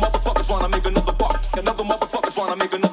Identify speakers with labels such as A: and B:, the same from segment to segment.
A: motherfuckers wanna make another buck. Another motherfuckers wanna make another.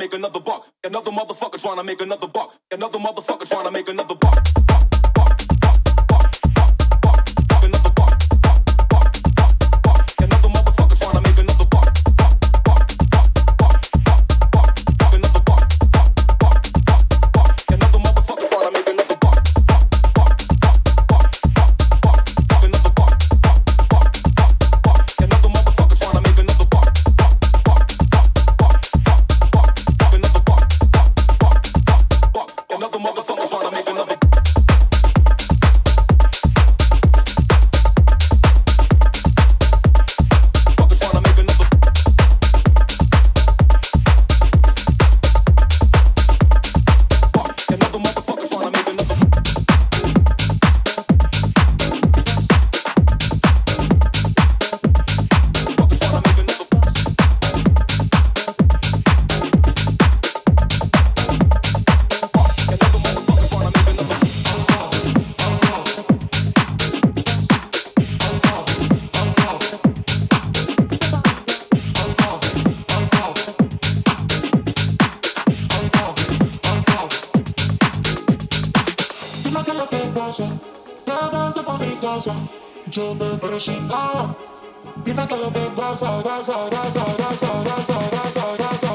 A: make another buck. Another motherfucker trying to make another buck.
B: casa, llamando pa' mi casa. Yo me presento. Dime que lo que pasa, pasa, pasa, pasa, pasa, pasa, pasa, pasa.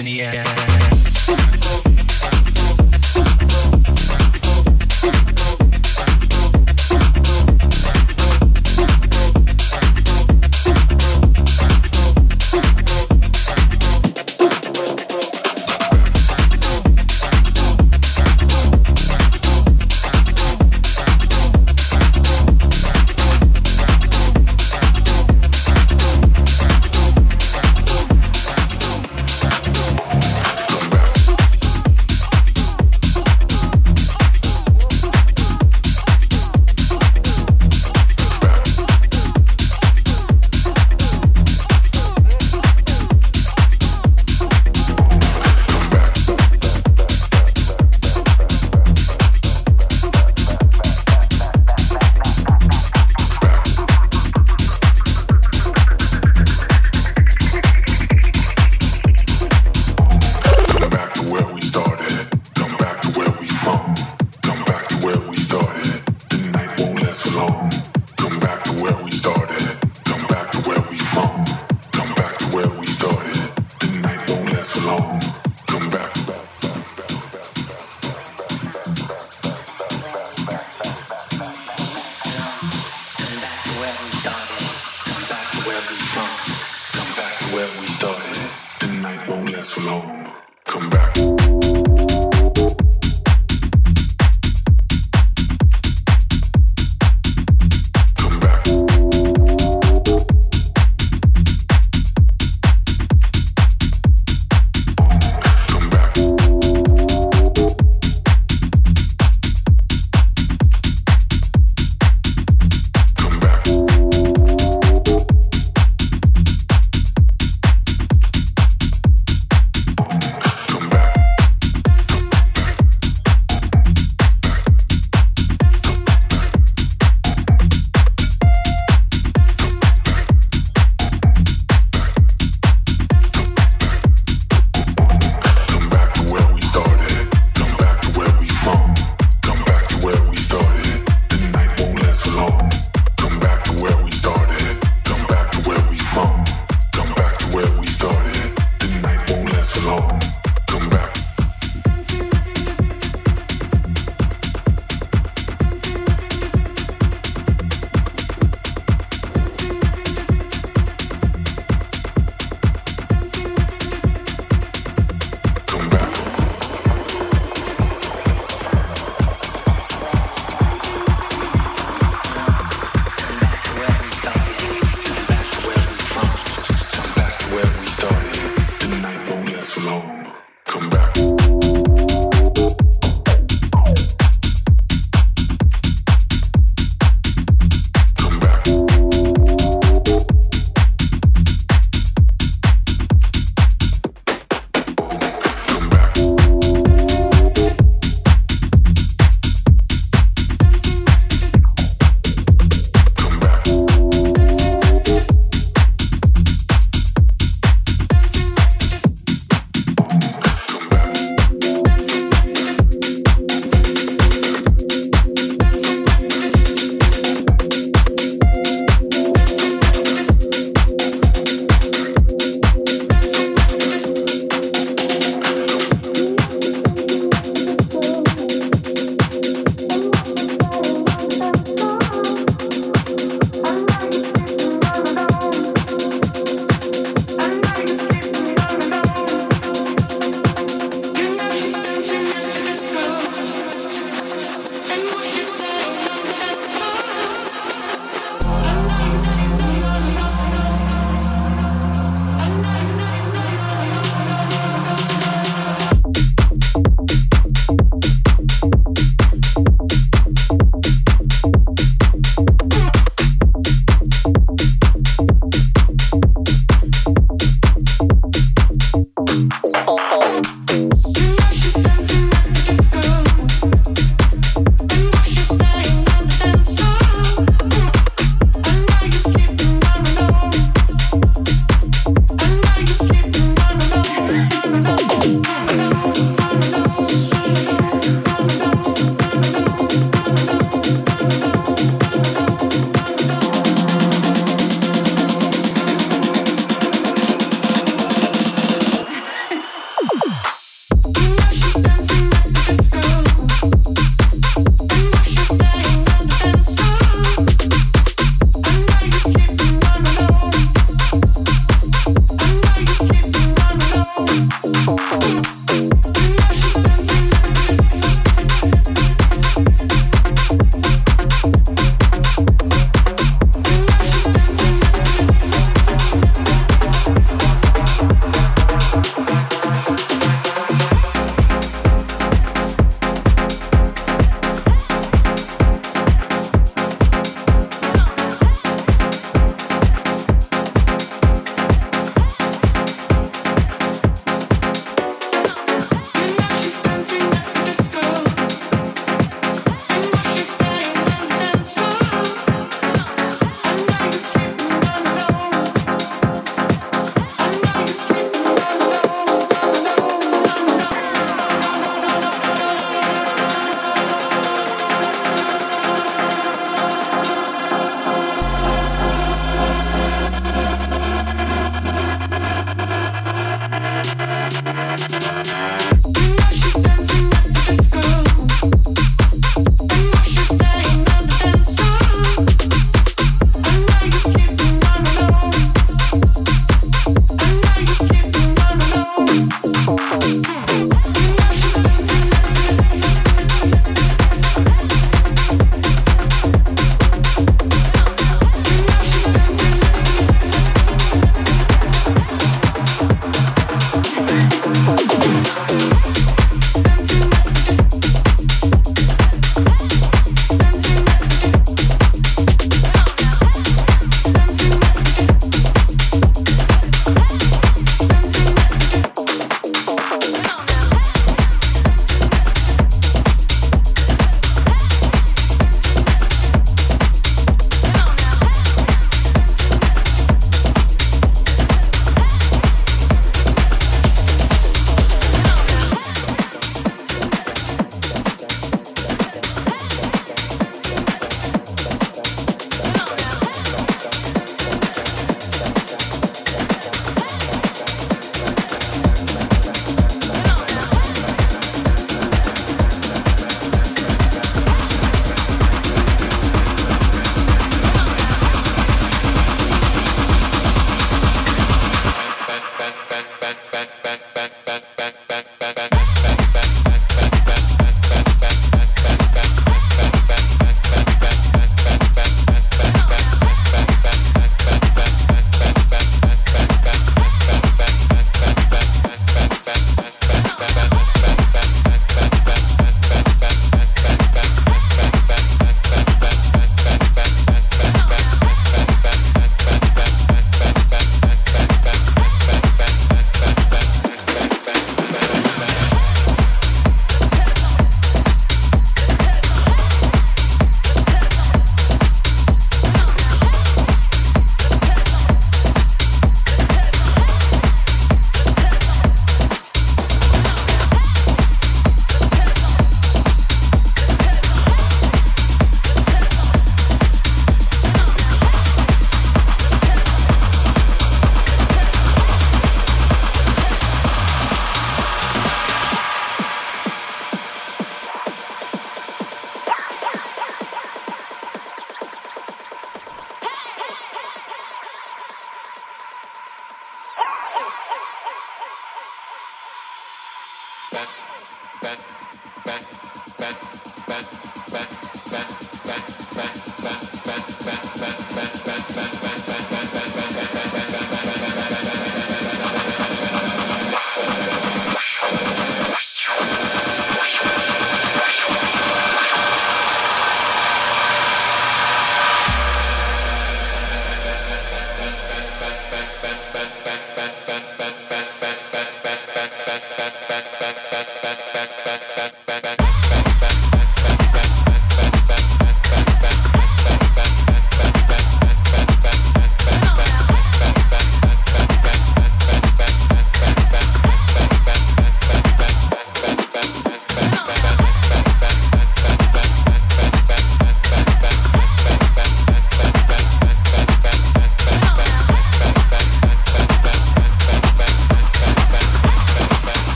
C: in the air.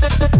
D: Thank you.